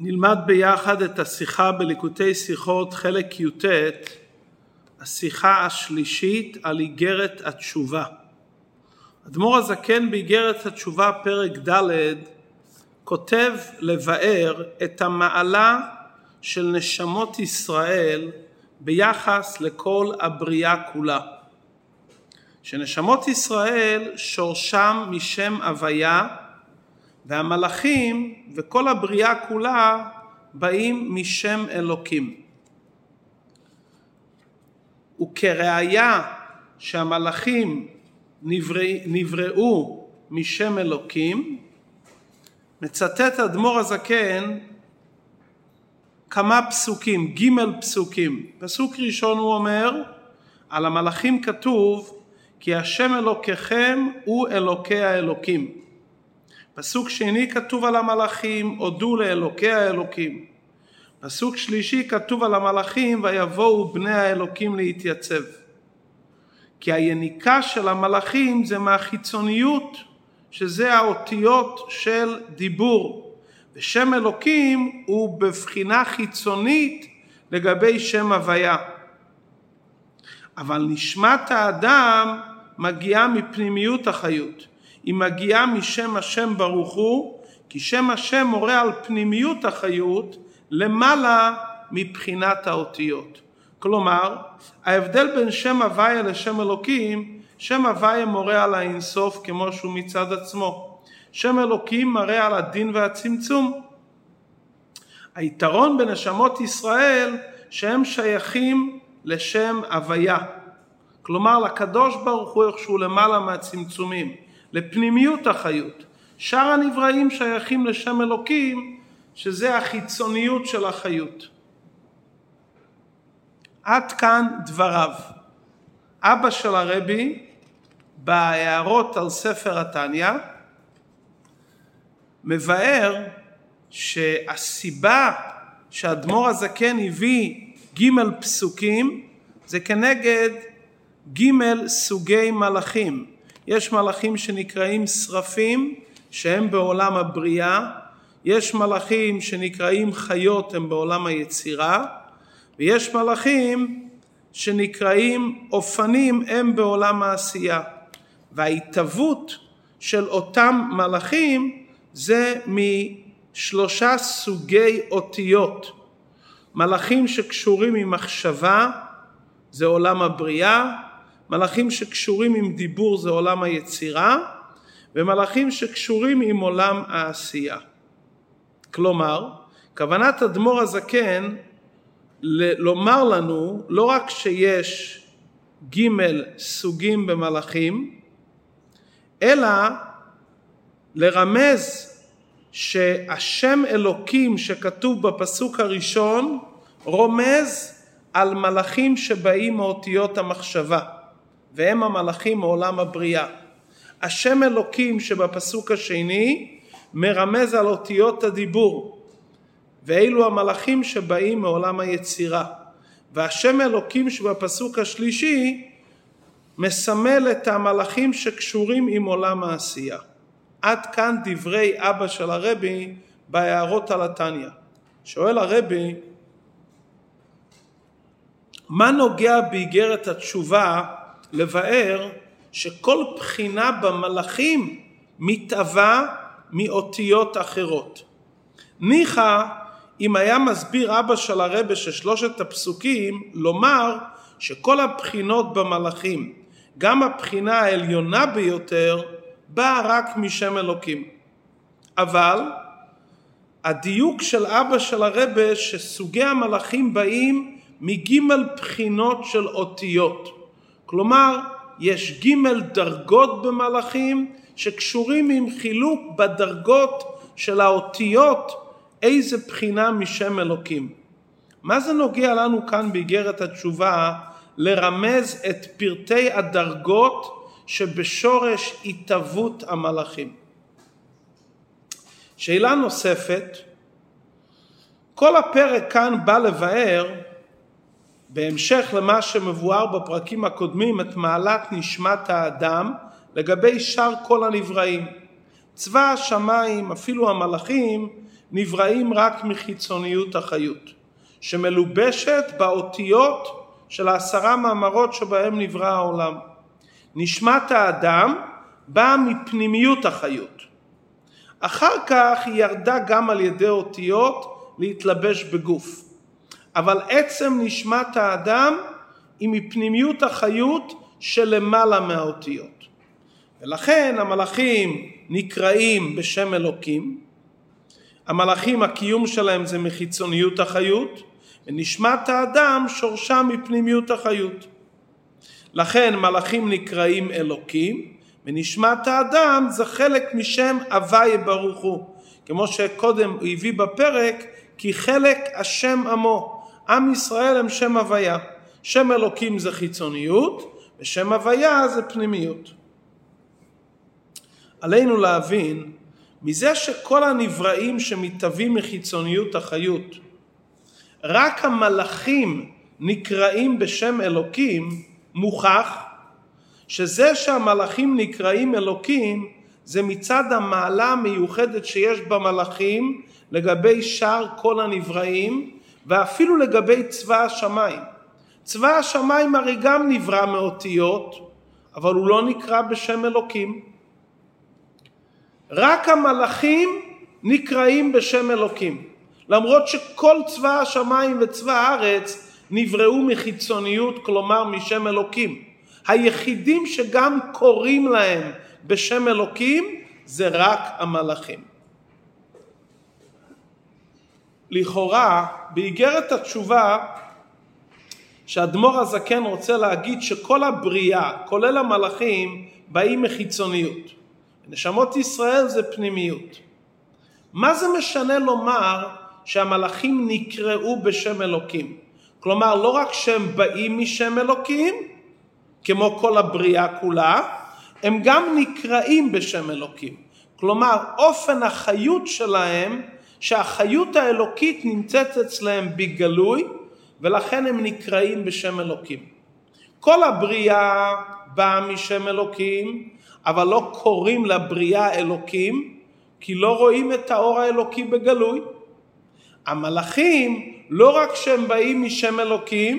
נלמד ביחד את השיחה בליקוטי שיחות חלק י"ט, השיחה השלישית על איגרת התשובה. אדמו"ר הזקן באיגרת התשובה פרק ד' כותב לבאר את המעלה של נשמות ישראל ביחס לכל הבריאה כולה. שנשמות ישראל שורשם משם הוויה והמלאכים וכל הבריאה כולה באים משם אלוקים. וכראיה שהמלאכים נברא, נבראו משם אלוקים, מצטט אדמו"ר הזקן כמה פסוקים, ג' פסוקים. פסוק ראשון הוא אומר, על המלאכים כתוב כי השם אלוקיכם הוא אלוקי האלוקים. פסוק שני כתוב על המלאכים, הודו לאלוקי האלוקים. פסוק שלישי כתוב על המלאכים, ויבואו בני האלוקים להתייצב. כי היניקה של המלאכים זה מהחיצוניות, שזה האותיות של דיבור. ושם אלוקים הוא בבחינה חיצונית לגבי שם הוויה. אבל נשמת האדם מגיעה מפנימיות החיות. היא מגיעה משם השם ברוך הוא, כי שם השם מורה על פנימיות החיות למעלה מבחינת האותיות. כלומר, ההבדל בין שם הוויה לשם אלוקים, שם הוויה מורה על האינסוף כמו שהוא מצד עצמו. שם אלוקים מראה על הדין והצמצום. היתרון בנשמות ישראל שהם שייכים לשם הוויה. כלומר לקדוש ברוך הוא איכשהו למעלה מהצמצומים. לפנימיות החיות. שאר הנבראים שייכים לשם אלוקים, שזה החיצוניות של החיות. עד כאן דבריו. אבא של הרבי, בהערות על ספר התניא, מבאר שהסיבה שהאדמו"ר הזקן הביא ג' פסוקים זה כנגד ג' סוגי מלאכים. יש מלאכים שנקראים שרפים שהם בעולם הבריאה, יש מלאכים שנקראים חיות הם בעולם היצירה, ויש מלאכים שנקראים אופנים הם בעולם העשייה. וההתהוות של אותם מלאכים זה משלושה סוגי אותיות. מלאכים שקשורים עם מחשבה זה עולם הבריאה, מלאכים שקשורים עם דיבור זה עולם היצירה, ומלאכים שקשורים עם עולם העשייה. כלומר, כוונת אדמו"ר הזקן לומר לנו לא רק שיש ג' סוגים במלאכים, אלא לרמז שהשם אלוקים שכתוב בפסוק הראשון רומז על מלאכים שבאים מאותיות המחשבה. והם המלאכים מעולם הבריאה. השם אלוקים שבפסוק השני מרמז על אותיות הדיבור ואלו המלאכים שבאים מעולם היצירה והשם אלוקים שבפסוק השלישי מסמל את המלאכים שקשורים עם עולם העשייה. עד כאן דברי אבא של הרבי בהערות על התניא. שואל הרבי מה נוגע באיגרת התשובה לבאר שכל בחינה במלאכים מתהווה מאותיות אחרות. ניחא אם היה מסביר אבא של הרבה של שלושת הפסוקים לומר שכל הבחינות במלאכים גם הבחינה העליונה ביותר באה רק משם אלוקים. אבל הדיוק של אבא של הרבה שסוגי המלאכים באים מגימל בחינות של אותיות. כלומר, יש ג' דרגות במלאכים שקשורים עם חילוק בדרגות של האותיות איזה בחינה משם אלוקים. מה זה נוגע לנו כאן באיגרת התשובה לרמז את פרטי הדרגות שבשורש התהוות המלאכים? שאלה נוספת, כל הפרק כאן בא לבאר בהמשך למה שמבואר בפרקים הקודמים את מעלת נשמת האדם לגבי שאר כל הנבראים. צבא השמיים, אפילו המלאכים, נבראים רק מחיצוניות החיות, שמלובשת באותיות של העשרה מאמרות שבהם נברא העולם. נשמת האדם באה מפנימיות החיות. אחר כך היא ירדה גם על ידי אותיות להתלבש בגוף. אבל עצם נשמת האדם היא מפנימיות החיות שלמעלה מהאותיות. ולכן המלאכים נקראים בשם אלוקים, המלאכים הקיום שלהם זה מחיצוניות החיות, ונשמת האדם שורשה מפנימיות החיות. לכן מלאכים נקראים אלוקים, ונשמת האדם זה חלק משם הוויה ברוך הוא. כמו שקודם הוא הביא בפרק, כי חלק השם עמו. עם ישראל הם שם הוויה. שם אלוקים זה חיצוניות, ושם הוויה זה פנימיות. עלינו להבין מזה שכל הנבראים שמתהווים מחיצוניות החיות, רק המלאכים נקראים בשם אלוקים, מוכח שזה שהמלאכים נקראים אלוקים זה מצד המעלה המיוחדת שיש במלאכים לגבי שאר כל הנבראים ואפילו לגבי צבא השמיים. צבא השמיים הרי גם נברא מאותיות, אבל הוא לא נקרא בשם אלוקים. רק המלאכים נקראים בשם אלוקים. למרות שכל צבא השמיים וצבא הארץ נבראו מחיצוניות, כלומר משם אלוקים. היחידים שגם קוראים להם בשם אלוקים זה רק המלאכים. לכאורה, באיגרת התשובה שהאדמו"ר הזקן רוצה להגיד שכל הבריאה, כולל המלאכים, באים מחיצוניות. נשמות ישראל זה פנימיות. מה זה משנה לומר שהמלאכים נקראו בשם אלוקים? כלומר, לא רק שהם באים משם אלוקים, כמו כל הבריאה כולה, הם גם נקראים בשם אלוקים. כלומר, אופן החיות שלהם, שהחיות האלוקית נמצאת אצלהם בגלוי, ולכן הם נקראים בשם אלוקים. כל הבריאה באה משם אלוקים, אבל לא קוראים לבריאה אלוקים, כי לא רואים את האור האלוקי בגלוי. המלאכים, לא רק שהם באים משם אלוקים,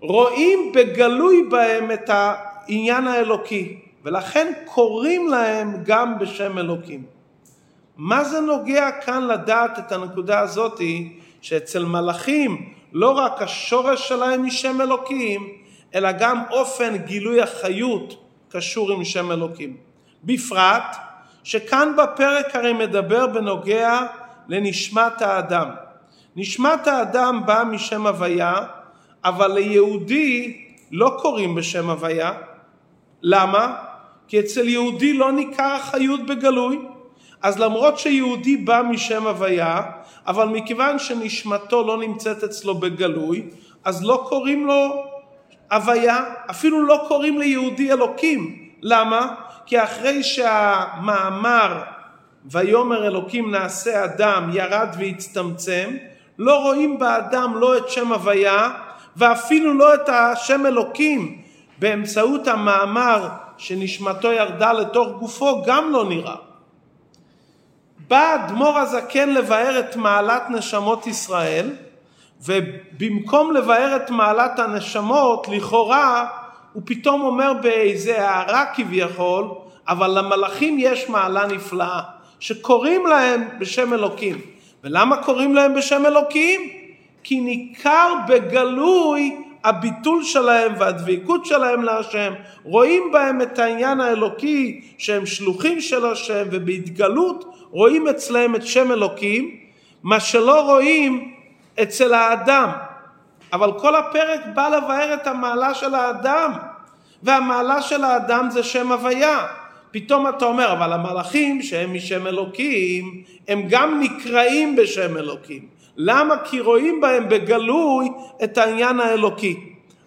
רואים בגלוי בהם את העניין האלוקי, ולכן קוראים להם גם בשם אלוקים. מה זה נוגע כאן לדעת את הנקודה הזאתי, שאצל מלאכים לא רק השורש שלהם משם אלוקים, אלא גם אופן גילוי החיות קשור עם שם אלוקים. בפרט שכאן בפרק הרי מדבר בנוגע לנשמת האדם. נשמת האדם באה משם הוויה, אבל ליהודי לא קוראים בשם הוויה. למה? כי אצל יהודי לא ניכר החיות בגלוי. אז למרות שיהודי בא משם הוויה, אבל מכיוון שנשמתו לא נמצאת אצלו בגלוי, אז לא קוראים לו הוויה, אפילו לא קוראים ליהודי אלוקים. למה? כי אחרי שהמאמר ויאמר אלוקים נעשה אדם ירד והצטמצם, לא רואים באדם לא את שם הוויה ואפילו לא את השם אלוקים באמצעות המאמר שנשמתו ירדה לתוך גופו גם לא נראה. בא אדמו"ר הזקן לבאר את מעלת נשמות ישראל ובמקום לבאר את מעלת הנשמות לכאורה הוא פתאום אומר באיזה הערה כביכול אבל למלאכים יש מעלה נפלאה שקוראים להם בשם אלוקים ולמה קוראים להם בשם אלוקים? כי ניכר בגלוי הביטול שלהם והדבקות שלהם להשם, רואים בהם את העניין האלוקי שהם שלוחים של השם ובהתגלות רואים אצלהם את שם אלוקים, מה שלא רואים אצל האדם. אבל כל הפרק בא לבאר את המעלה של האדם, והמעלה של האדם זה שם הוויה. פתאום אתה אומר, אבל המלאכים שהם משם אלוקים, הם גם נקראים בשם אלוקים. למה? כי רואים בהם בגלוי את העניין האלוקי.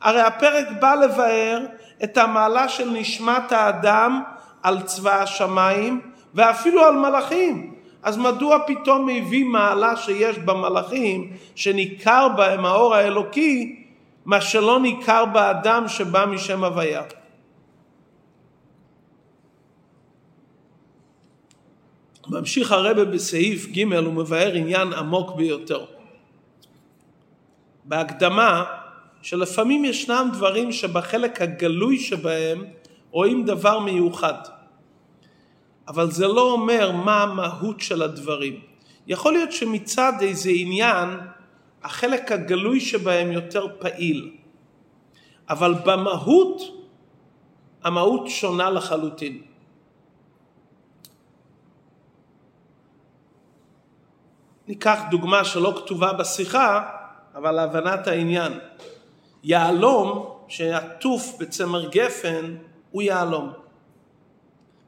הרי הפרק בא לבאר את המעלה של נשמת האדם על צבא השמיים ואפילו על מלאכים. אז מדוע פתאום הביא מעלה שיש במלאכים שניכר בהם האור האלוקי מה שלא ניכר באדם שבא משם הוויה? ממשיך הרבה בסעיף ג' ומבאר עניין עמוק ביותר. בהקדמה שלפעמים ישנם דברים שבחלק הגלוי שבהם רואים דבר מיוחד. אבל זה לא אומר מה המהות של הדברים. יכול להיות שמצד איזה עניין החלק הגלוי שבהם יותר פעיל. אבל במהות המהות שונה לחלוטין. ניקח דוגמה שלא כתובה בשיחה, אבל להבנת העניין. יהלום שעטוף בצמר גפן הוא יהלום.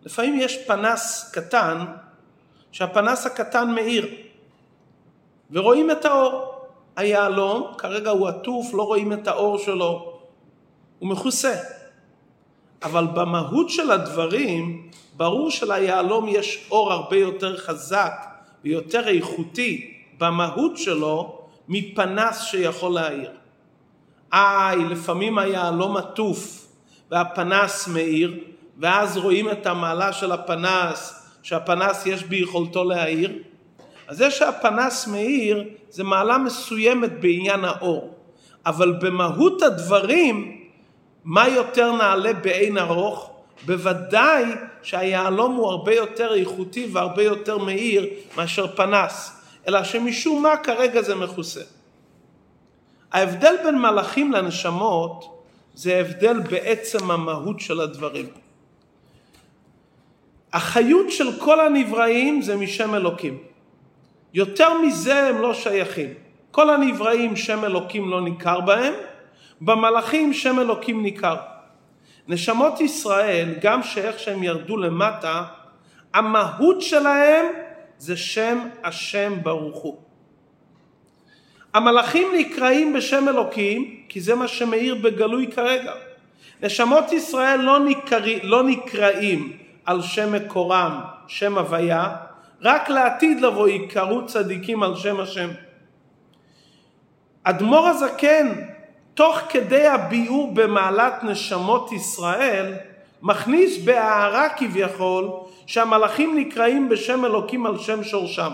לפעמים יש פנס קטן, שהפנס הקטן מאיר, ורואים את האור. היהלום, כרגע הוא עטוף, לא רואים את האור שלו, הוא מכוסה. אבל במהות של הדברים, ברור שליהלום יש אור הרבה יותר חזק ויותר איכותי במהות שלו מפנס שיכול להאיר. איי, לפעמים היהלום עטוף והפנס מאיר, ואז רואים את המעלה של הפנס, שהפנס יש ביכולתו להאיר. אז זה שהפנס מאיר זה מעלה מסוימת בעניין האור. אבל במהות הדברים, מה יותר נעלה בעין ארוך? בוודאי שהיהלום הוא הרבה יותר איכותי והרבה יותר מאיר מאשר פנס, אלא שמשום מה כרגע זה מכוסה. ההבדל בין מלאכים לנשמות זה הבדל בעצם המהות של הדברים. החיות של כל הנבראים זה משם אלוקים. יותר מזה הם לא שייכים. כל הנבראים שם אלוקים לא ניכר בהם, במלאכים שם אלוקים ניכר. נשמות ישראל, גם שאיך שהם ירדו למטה, המהות שלהם זה שם השם ברוך הוא. המלאכים נקראים בשם אלוקים, כי זה מה שמאיר בגלוי כרגע. נשמות ישראל לא, נקרא, לא נקראים על שם מקורם, שם הוויה, רק לעתיד לבוא יקראו צדיקים על שם השם. אדמו"ר הזקן, תוך כדי הביאור במעלת נשמות ישראל, מכניס בהערה כביכול שהמלאכים נקראים בשם אלוקים על שם שורשם.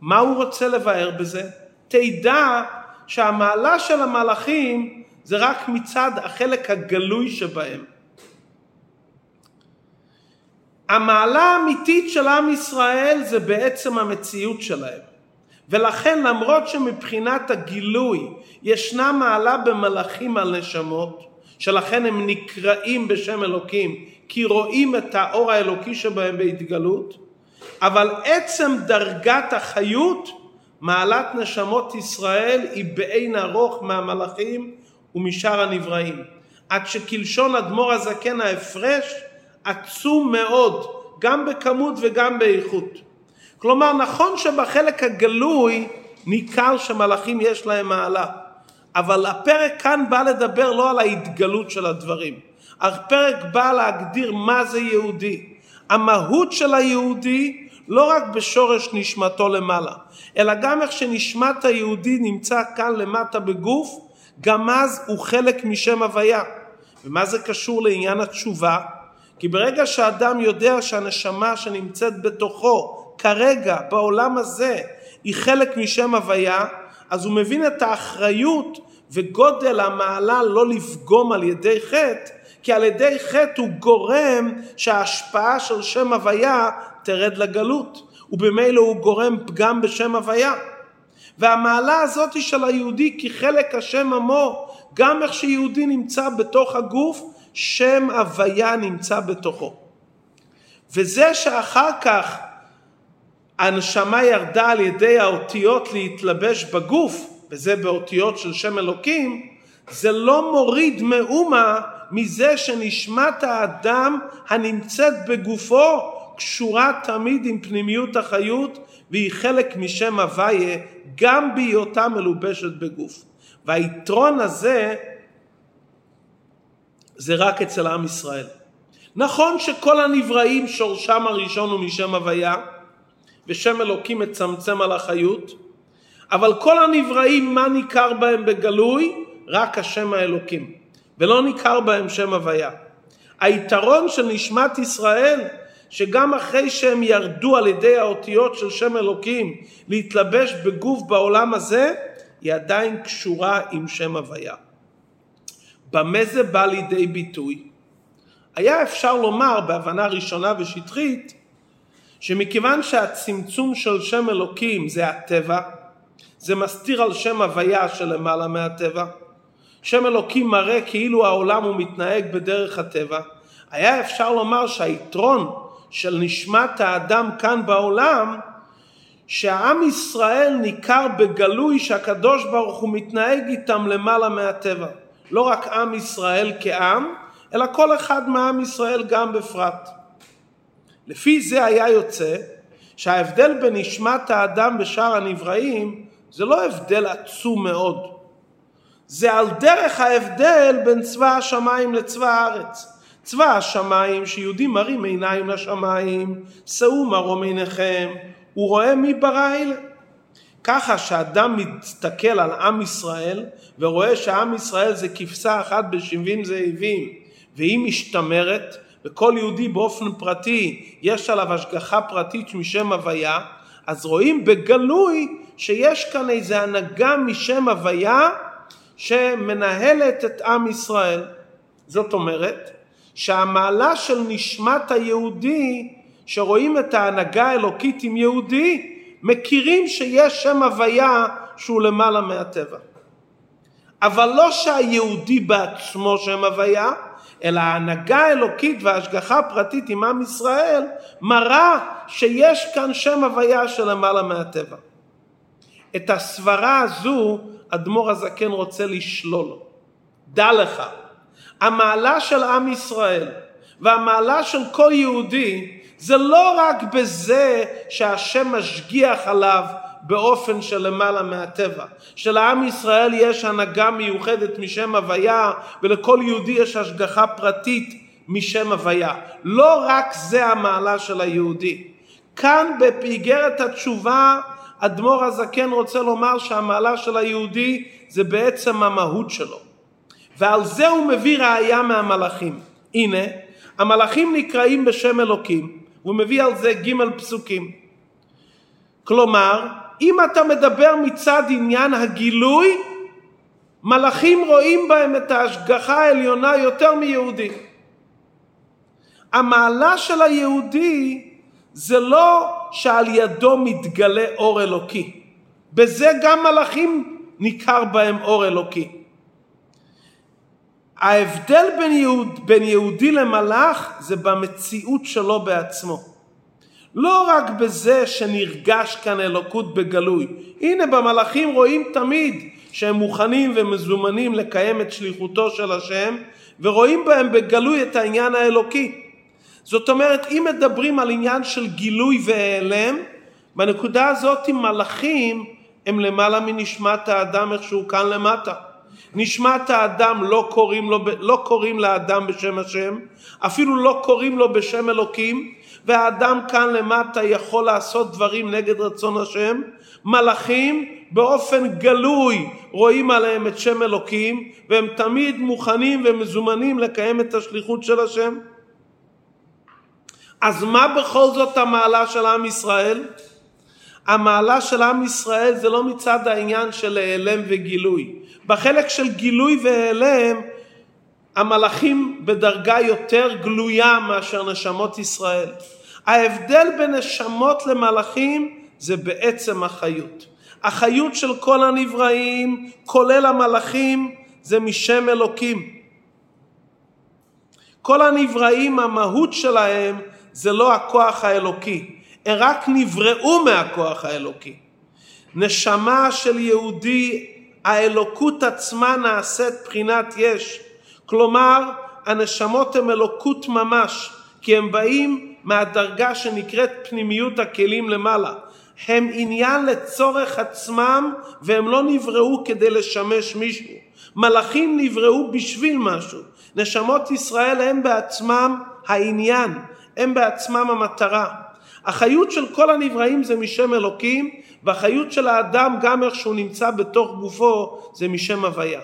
מה הוא רוצה לבאר בזה? תדע שהמעלה של המלאכים זה רק מצד החלק הגלוי שבהם. המעלה האמיתית של עם ישראל זה בעצם המציאות שלהם. ולכן למרות שמבחינת הגילוי ישנה מעלה במלאכים על נשמות, שלכן הם נקראים בשם אלוקים, כי רואים את האור האלוקי שבהם בהתגלות, אבל עצם דרגת החיות, מעלת נשמות ישראל היא באין ארוך מהמלאכים ומשאר הנבראים. עד שכלשון אדמו"ר הזקן ההפרש עצום מאוד, גם בכמות וגם באיכות. כלומר, נכון שבחלק הגלוי ניכר שמלאכים יש להם מעלה, אבל הפרק כאן בא לדבר לא על ההתגלות של הדברים. הפרק בא להגדיר מה זה יהודי. המהות של היהודי לא רק בשורש נשמתו למעלה, אלא גם איך שנשמת היהודי נמצא כאן למטה בגוף, גם אז הוא חלק משם הוויה. ומה זה קשור לעניין התשובה? כי ברגע שאדם יודע שהנשמה שנמצאת בתוכו כרגע בעולם הזה היא חלק משם הוויה, אז הוא מבין את האחריות וגודל המעלה לא לפגום על ידי חטא, כי על ידי חטא הוא גורם שההשפעה של שם הוויה תרד לגלות, ובמילא הוא גורם פגם בשם הוויה. והמעלה הזאת של היהודי כחלק השם עמו, גם איך שיהודי נמצא בתוך הגוף, שם הוויה נמצא בתוכו. וזה שאחר כך הנשמה ירדה על ידי האותיות להתלבש בגוף, וזה באותיות של שם אלוקים, זה לא מוריד מאומה מזה שנשמת האדם הנמצאת בגופו קשורה תמיד עם פנימיות החיות והיא חלק משם הוויה גם בהיותה מלובשת בגוף. והיתרון הזה זה רק אצל עם ישראל. נכון שכל הנבראים שורשם הראשון הוא משם הוויה, ושם אלוקים מצמצם על החיות, אבל כל הנבראים מה ניכר בהם בגלוי? רק השם האלוקים, ולא ניכר בהם שם הוויה. היתרון של נשמת ישראל שגם אחרי שהם ירדו על ידי האותיות של שם אלוקים להתלבש בגוף בעולם הזה, היא עדיין קשורה עם שם הוויה. במה זה בא לידי ביטוי? היה אפשר לומר בהבנה ראשונה ושטחית שמכיוון שהצמצום של שם אלוקים זה הטבע, זה מסתיר על שם הוויה שלמעלה מהטבע. שם אלוקים מראה כאילו העולם הוא מתנהג בדרך הטבע. היה אפשר לומר שהיתרון של נשמת האדם כאן בעולם שהעם ישראל ניכר בגלוי שהקדוש ברוך הוא מתנהג איתם למעלה מהטבע. לא רק עם ישראל כעם, אלא כל אחד מעם ישראל גם בפרט. לפי זה היה יוצא שההבדל בין נשמת האדם ושאר הנבראים זה לא הבדל עצום מאוד. זה על דרך ההבדל בין צבא השמיים לצבא הארץ. צבא השמיים שיהודים מרים עיניים לשמיים, שאו מרום עיניכם, הוא רואה מי ברא אלה. ככה שאדם מסתכל על עם ישראל ורואה שעם ישראל זה כבשה אחת בשבעים זאבים והיא משתמרת וכל יהודי באופן פרטי יש עליו השגחה פרטית משם הוויה אז רואים בגלוי שיש כאן איזו הנהגה משם הוויה שמנהלת את עם ישראל. זאת אומרת שהמעלה של נשמת היהודי שרואים את ההנהגה האלוקית עם יהודי מכירים שיש שם הוויה שהוא למעלה מהטבע. אבל לא שהיהודי בעצמו שם הוויה, אלא ההנהגה האלוקית וההשגחה הפרטית עם עם ישראל מראה שיש כאן שם הוויה שלמעלה מהטבע. את הסברה הזו אדמו"ר הזקן רוצה לשלול. דע לך, המעלה של עם ישראל והמעלה של כל יהודי זה לא רק בזה שהשם משגיח עליו באופן שלמעלה מהטבע. שלעם ישראל יש הנהגה מיוחדת משם הוויה ולכל יהודי יש השגחה פרטית משם הוויה. לא רק זה המעלה של היהודי. כאן באיגרת התשובה אדמו"ר הזקן רוצה לומר שהמעלה של היהודי זה בעצם המהות שלו. ועל זה הוא מביא ראייה מהמלאכים. הנה, המלאכים נקראים בשם אלוקים, והוא מביא על זה ג' פסוקים. כלומר, אם אתה מדבר מצד עניין הגילוי, מלאכים רואים בהם את ההשגחה העליונה יותר מיהודי. המעלה של היהודי זה לא שעל ידו מתגלה אור אלוקי. בזה גם מלאכים ניכר בהם אור אלוקי. ההבדל בין, יהוד, בין יהודי למלאך זה במציאות שלו בעצמו. לא רק בזה שנרגש כאן אלוקות בגלוי. הנה במלאכים רואים תמיד שהם מוכנים ומזומנים לקיים את שליחותו של השם ורואים בהם בגלוי את העניין האלוקי. זאת אומרת אם מדברים על עניין של גילוי והיעלם בנקודה הזאת מלאכים הם למעלה מנשמת האדם איך שהוא כאן למטה. נשמת האדם לא קוראים, לו, לא קוראים לאדם בשם השם, אפילו לא קוראים לו בשם אלוקים, והאדם כאן למטה יכול לעשות דברים נגד רצון השם. מלאכים באופן גלוי רואים עליהם את שם אלוקים, והם תמיד מוכנים ומזומנים לקיים את השליחות של השם. אז מה בכל זאת המעלה של עם ישראל? המעלה של עם ישראל זה לא מצד העניין של העלם וגילוי. בחלק של גילוי והעלם המלאכים בדרגה יותר גלויה מאשר נשמות ישראל. ההבדל בין נשמות למלאכים זה בעצם החיות. החיות של כל הנבראים, כולל המלאכים, זה משם אלוקים. כל הנבראים, המהות שלהם זה לא הכוח האלוקי, הם רק נבראו מהכוח האלוקי. נשמה של יהודי, האלוקות עצמה נעשית בחינת יש. כלומר, הנשמות הן אלוקות ממש, כי הם באים מהדרגה שנקראת פנימיות הכלים למעלה. הם עניין לצורך עצמם והם לא נבראו כדי לשמש מישהו. מלאכים נבראו בשביל משהו. נשמות ישראל הם בעצמם העניין, הם בעצמם המטרה. החיות של כל הנבראים זה משם אלוקים, והחיות של האדם גם איך שהוא נמצא בתוך גופו זה משם הוויה.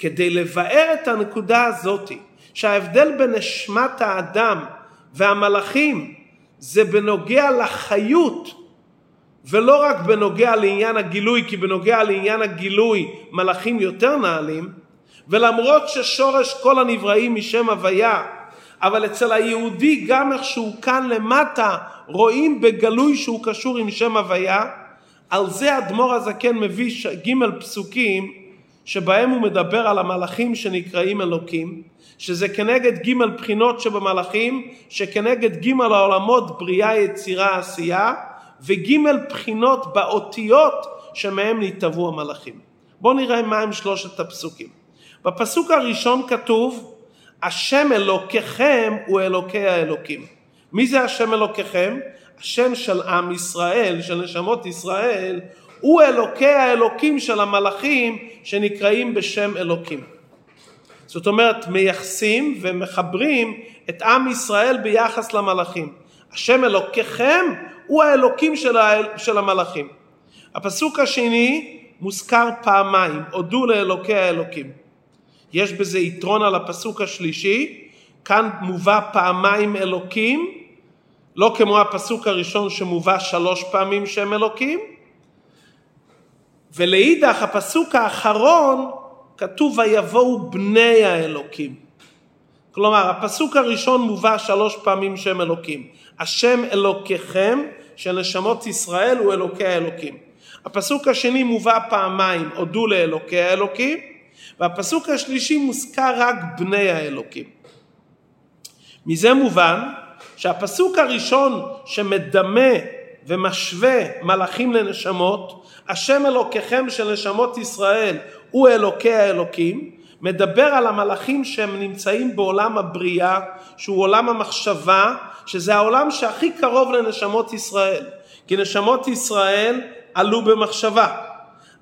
כדי לבאר את הנקודה הזאת, שההבדל בין נשמת האדם והמלאכים זה בנוגע לחיות ולא רק בנוגע לעניין הגילוי, כי בנוגע לעניין הגילוי מלאכים יותר נעלים, ולמרות ששורש כל הנבראים משם הוויה, אבל אצל היהודי גם איך שהוא כאן למטה רואים בגלוי שהוא קשור עם שם הוויה, על זה אדמו"ר הזקן מביא ג' פסוקים שבהם הוא מדבר על המלאכים שנקראים אלוקים, שזה כנגד ג' בחינות שבמלאכים, שכנגד ג' העולמות בריאה, יצירה, עשייה, וג' בחינות באותיות שמהם נתהוו המלאכים. בואו נראה מהם שלושת הפסוקים. בפסוק הראשון כתוב, השם אלוקיכם הוא אלוקי האלוקים. מי זה השם אלוקיכם? השם של עם ישראל, של נשמות ישראל, הוא אלוקי האלוקים של המלאכים שנקראים בשם אלוקים. זאת אומרת, מייחסים ומחברים את עם ישראל ביחס למלאכים. השם אלוקיכם הוא האלוקים של, האל, של המלאכים. הפסוק השני מוזכר פעמיים, הודו לאלוקי האלוקים. יש בזה יתרון על הפסוק השלישי, כאן מובא פעמיים אלוקים, לא כמו הפסוק הראשון שמובא שלוש פעמים שם אלוקים, ולאידך הפסוק האחרון כתוב ויבואו בני האלוקים. כלומר הפסוק הראשון מובא שלוש פעמים שם אלוקים. השם אלוקיכם של נשמות ישראל הוא אלוקי האלוקים. הפסוק השני מובא פעמיים הודו לאלוקי האלוקים והפסוק השלישי מוזכר רק בני האלוקים. מזה מובן שהפסוק הראשון שמדמה ומשווה מלאכים לנשמות, השם אלוקיכם של נשמות ישראל הוא אלוקי האלוקים, מדבר על המלאכים שהם נמצאים בעולם הבריאה, שהוא עולם המחשבה, שזה העולם שהכי קרוב לנשמות ישראל. כי נשמות ישראל עלו במחשבה.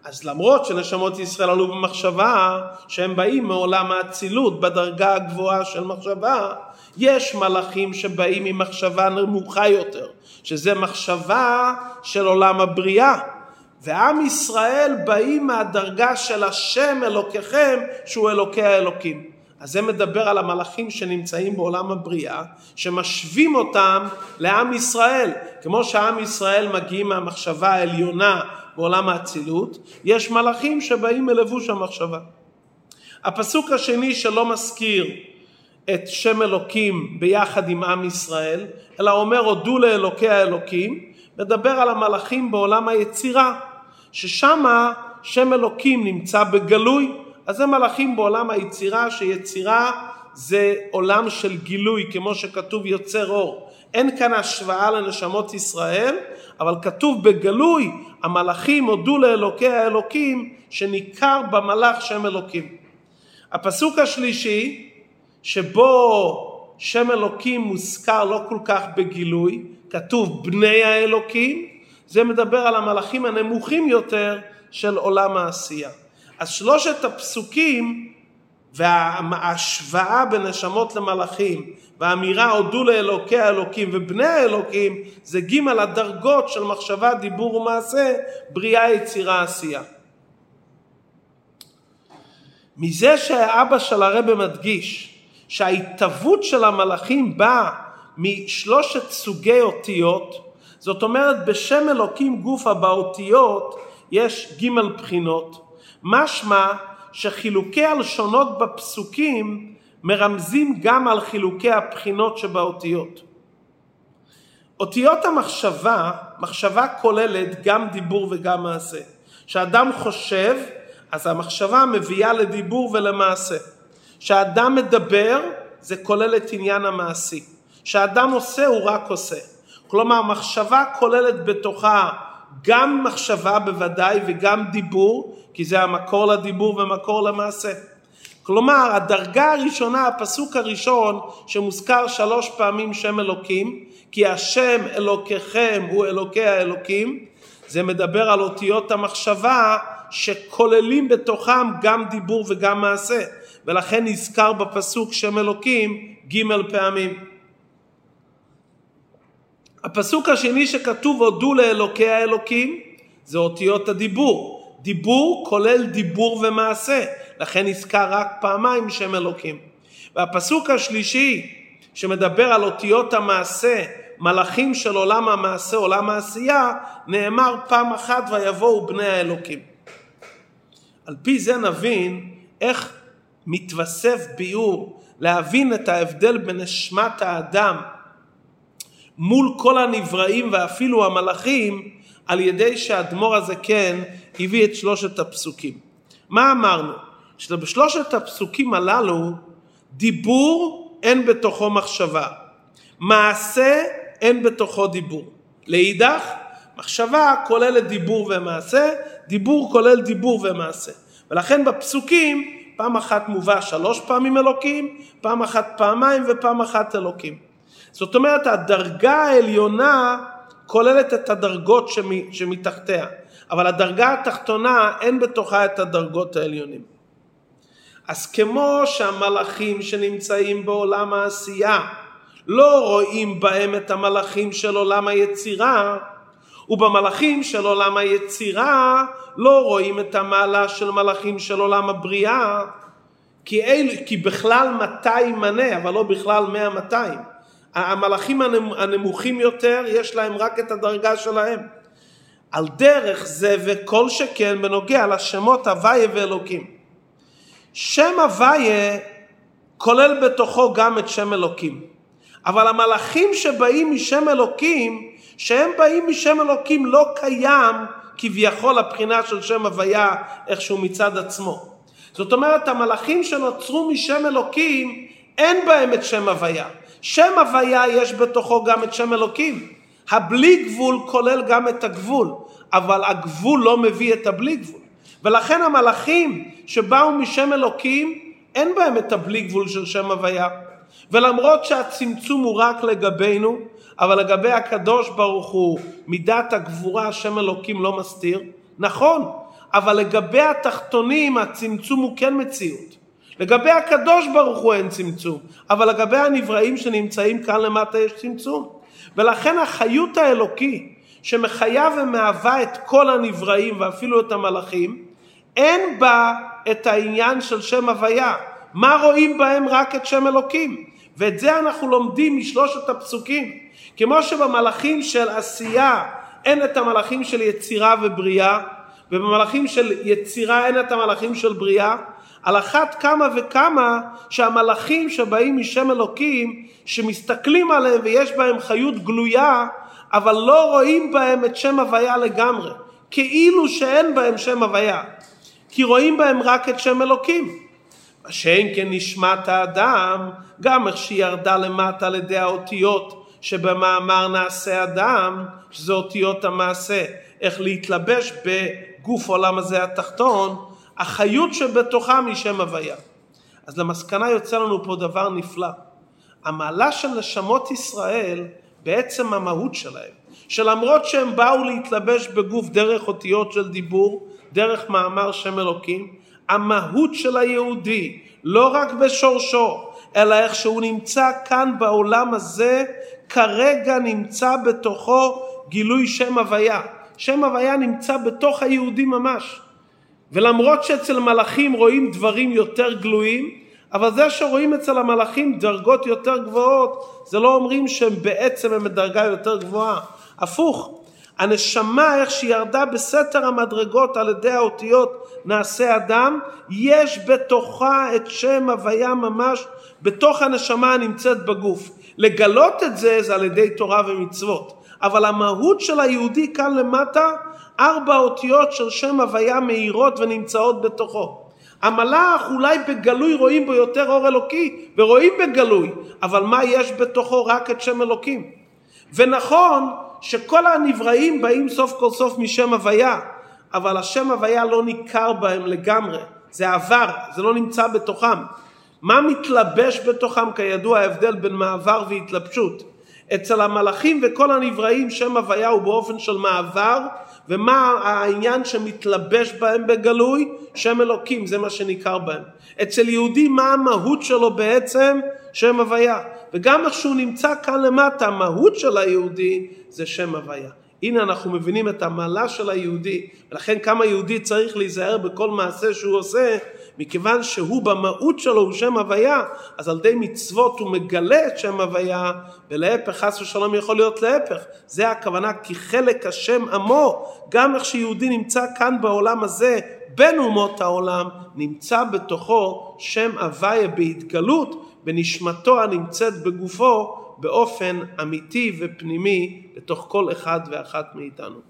אז למרות שנשמות ישראל עלו במחשבה, שהם באים מעולם האצילות בדרגה הגבוהה של מחשבה, יש מלאכים שבאים ממחשבה נמוכה יותר, שזה מחשבה של עולם הבריאה. ועם ישראל באים מהדרגה של השם אלוקיכם שהוא אלוקי האלוקים. אז זה מדבר על המלאכים שנמצאים בעולם הבריאה, שמשווים אותם לעם ישראל. כמו שעם ישראל מגיעים מהמחשבה העליונה בעולם האצילות, יש מלאכים שבאים מלבוש המחשבה. הפסוק השני שלא מזכיר את שם אלוקים ביחד עם עם ישראל, אלא אומר הודו לאלוקי האלוקים, מדבר על המלאכים בעולם היצירה, ששמה שם אלוקים נמצא בגלוי, אז זה מלאכים בעולם היצירה, שיצירה זה עולם של גילוי, כמו שכתוב יוצר אור. אין כאן השוואה לנשמות ישראל, אבל כתוב בגלוי, המלאכים הודו לאלוקי האלוקים, שניכר במלאך שם אלוקים. הפסוק השלישי, שבו שם אלוקים מוזכר לא כל כך בגילוי, כתוב בני האלוקים, זה מדבר על המלאכים הנמוכים יותר של עולם העשייה. אז שלושת הפסוקים וההשוואה בין נשמות למלאכים והאמירה הודו לאלוקי האלוקים ובני האלוקים זה ג' הדרגות של מחשבה, דיבור ומעשה, בריאה, יצירה, עשייה. מזה שהאבא של הרבה מדגיש שההתהוות של המלאכים באה משלושת סוגי אותיות, זאת אומרת בשם אלוקים גופה באותיות יש ג' בחינות, משמע שחילוקי הלשונות בפסוקים מרמזים גם על חילוקי הבחינות שבאותיות. אותיות המחשבה, מחשבה כוללת גם דיבור וגם מעשה. כשאדם חושב, אז המחשבה מביאה לדיבור ולמעשה. כשאדם מדבר, זה כולל את עניין המעשי. כשאדם עושה, הוא רק עושה. כלומר, מחשבה כוללת בתוכה גם מחשבה בוודאי וגם דיבור, כי זה המקור לדיבור ומקור למעשה. כלומר, הדרגה הראשונה, הפסוק הראשון, שמוזכר שלוש פעמים שם אלוקים, כי השם אלוקיכם הוא אלוקי האלוקים, זה מדבר על אותיות המחשבה שכוללים בתוכם גם דיבור וגם מעשה, ולכן נזכר בפסוק שם אלוקים ג' פעמים. הפסוק השני שכתוב הודו לאלוקי האלוקים זה אותיות הדיבור. דיבור כולל דיבור ומעשה, לכן נזכר רק פעמיים שם אלוקים. והפסוק השלישי שמדבר על אותיות המעשה, מלאכים של עולם המעשה, עולם העשייה, נאמר פעם אחת ויבואו בני האלוקים. על פי זה נבין איך מתווסף ביאור להבין את ההבדל בין נשמת האדם מול כל הנבראים ואפילו המלאכים על ידי שהאדמו"ר הזה כן הביא את שלושת הפסוקים. מה אמרנו? שבשלושת הפסוקים הללו דיבור אין בתוכו מחשבה, מעשה אין בתוכו דיבור. לאידך, מחשבה כוללת דיבור ומעשה, דיבור כולל דיבור ומעשה. ולכן בפסוקים פעם אחת מובא שלוש פעמים אלוקים, פעם אחת פעמיים ופעם אחת אלוקים. זאת אומרת הדרגה העליונה כוללת את הדרגות שמתחתיה, אבל הדרגה התחתונה אין בתוכה את הדרגות העליונים. אז כמו שהמלאכים שנמצאים בעולם העשייה לא רואים בהם את המלאכים של עולם היצירה, ובמלאכים של עולם היצירה לא רואים את המעלה של מלאכים של עולם הבריאה, כי, אל, כי בכלל 200 מנה, אבל לא בכלל 100-200. המלאכים הנמוכים יותר, יש להם רק את הדרגה שלהם. על דרך זה וכל שכן בנוגע לשמות הוויה ואלוקים. שם הוויה כולל בתוכו גם את שם אלוקים. אבל המלאכים שבאים משם אלוקים, שהם באים משם אלוקים לא קיים כביכול הבחינה של שם הוויה איכשהו מצד עצמו. זאת אומרת המלאכים שנוצרו משם אלוקים אין בהם את שם הוויה. שם הוויה יש בתוכו גם את שם אלוקים. הבלי גבול כולל גם את הגבול, אבל הגבול לא מביא את הבלי גבול. ולכן המלאכים שבאו משם אלוקים, אין בהם את הבלי גבול של שם הוויה. ולמרות שהצמצום הוא רק לגבינו, אבל לגבי הקדוש ברוך הוא מידת הגבורה השם אלוקים לא מסתיר, נכון, אבל לגבי התחתונים הצמצום הוא כן מציאות. לגבי הקדוש ברוך הוא אין צמצום, אבל לגבי הנבראים שנמצאים כאן למטה יש צמצום. ולכן החיות האלוקי שמחיה ומהווה את כל הנבראים ואפילו את המלאכים, אין בה את העניין של שם הוויה. מה רואים בהם רק את שם אלוקים? ואת זה אנחנו לומדים משלושת הפסוקים. כמו שבמלאכים של עשייה אין את המלאכים של יצירה ובריאה, ובמלאכים של יצירה אין את המלאכים של בריאה, על אחת כמה וכמה שהמלאכים שבאים משם אלוקים, שמסתכלים עליהם ויש בהם חיות גלויה, אבל לא רואים בהם את שם הוויה לגמרי, כאילו שאין בהם שם הוויה, כי רואים בהם רק את שם אלוקים. שאין כן נשמת האדם, גם איך שהיא ירדה למטה על ידי האותיות שבמאמר נעשה אדם, שזה אותיות המעשה, איך להתלבש בגוף עולם הזה התחתון, החיות שבתוכם היא שם הוויה. אז למסקנה יוצא לנו פה דבר נפלא. המעלה של נשמות ישראל, בעצם המהות שלהם, שלמרות שהם באו להתלבש בגוף דרך אותיות של דיבור, דרך מאמר שם אלוקים, המהות של היהודי, לא רק בשורשו, אלא איך שהוא נמצא כאן בעולם הזה, כרגע נמצא בתוכו גילוי שם הוויה. שם הוויה נמצא בתוך היהודי ממש. ולמרות שאצל מלאכים רואים דברים יותר גלויים, אבל זה שרואים אצל המלאכים דרגות יותר גבוהות, זה לא אומרים שהם בעצם הם בדרגה יותר גבוהה. הפוך, הנשמה איך שהיא ירדה בסתר המדרגות על ידי האותיות נעשה אדם, יש בתוכה את שם הוויה ממש בתוך הנשמה הנמצאת בגוף. לגלות את זה זה על ידי תורה ומצוות. אבל המהות של היהודי כאן למטה, ארבע אותיות של שם הוויה מאירות ונמצאות בתוכו. המלאך אולי בגלוי רואים בו יותר אור אלוקי, ורואים בגלוי, אבל מה יש בתוכו? רק את שם אלוקים. ונכון שכל הנבראים באים סוף כל סוף משם הוויה, אבל השם הוויה לא ניכר בהם לגמרי, זה עבר, זה לא נמצא בתוכם. מה מתלבש בתוכם? כידוע ההבדל בין מעבר והתלבשות. אצל המלאכים וכל הנבראים שם הוויה הוא באופן של מעבר, ומה העניין שמתלבש בהם בגלוי? שם אלוקים, זה מה שניכר בהם. אצל יהודי מה המהות שלו בעצם? שם הוויה. וגם איך שהוא נמצא כאן למטה, המהות של היהודי זה שם הוויה. הנה אנחנו מבינים את המעלה של היהודי, ולכן כמה יהודי צריך להיזהר בכל מעשה שהוא עושה, מכיוון שהוא במהות שלו הוא שם הוויה, אז על ידי מצוות הוא מגלה את שם הוויה, ולהפך חס ושלום יכול להיות להפך. זה הכוונה כי חלק השם עמו, גם איך שיהודי נמצא כאן בעולם הזה, בין אומות העולם, נמצא בתוכו שם הוויה בהתגלות, בנשמתו הנמצאת בגופו, באופן אמיתי ופנימי לתוך כל אחד ואחת מאיתנו.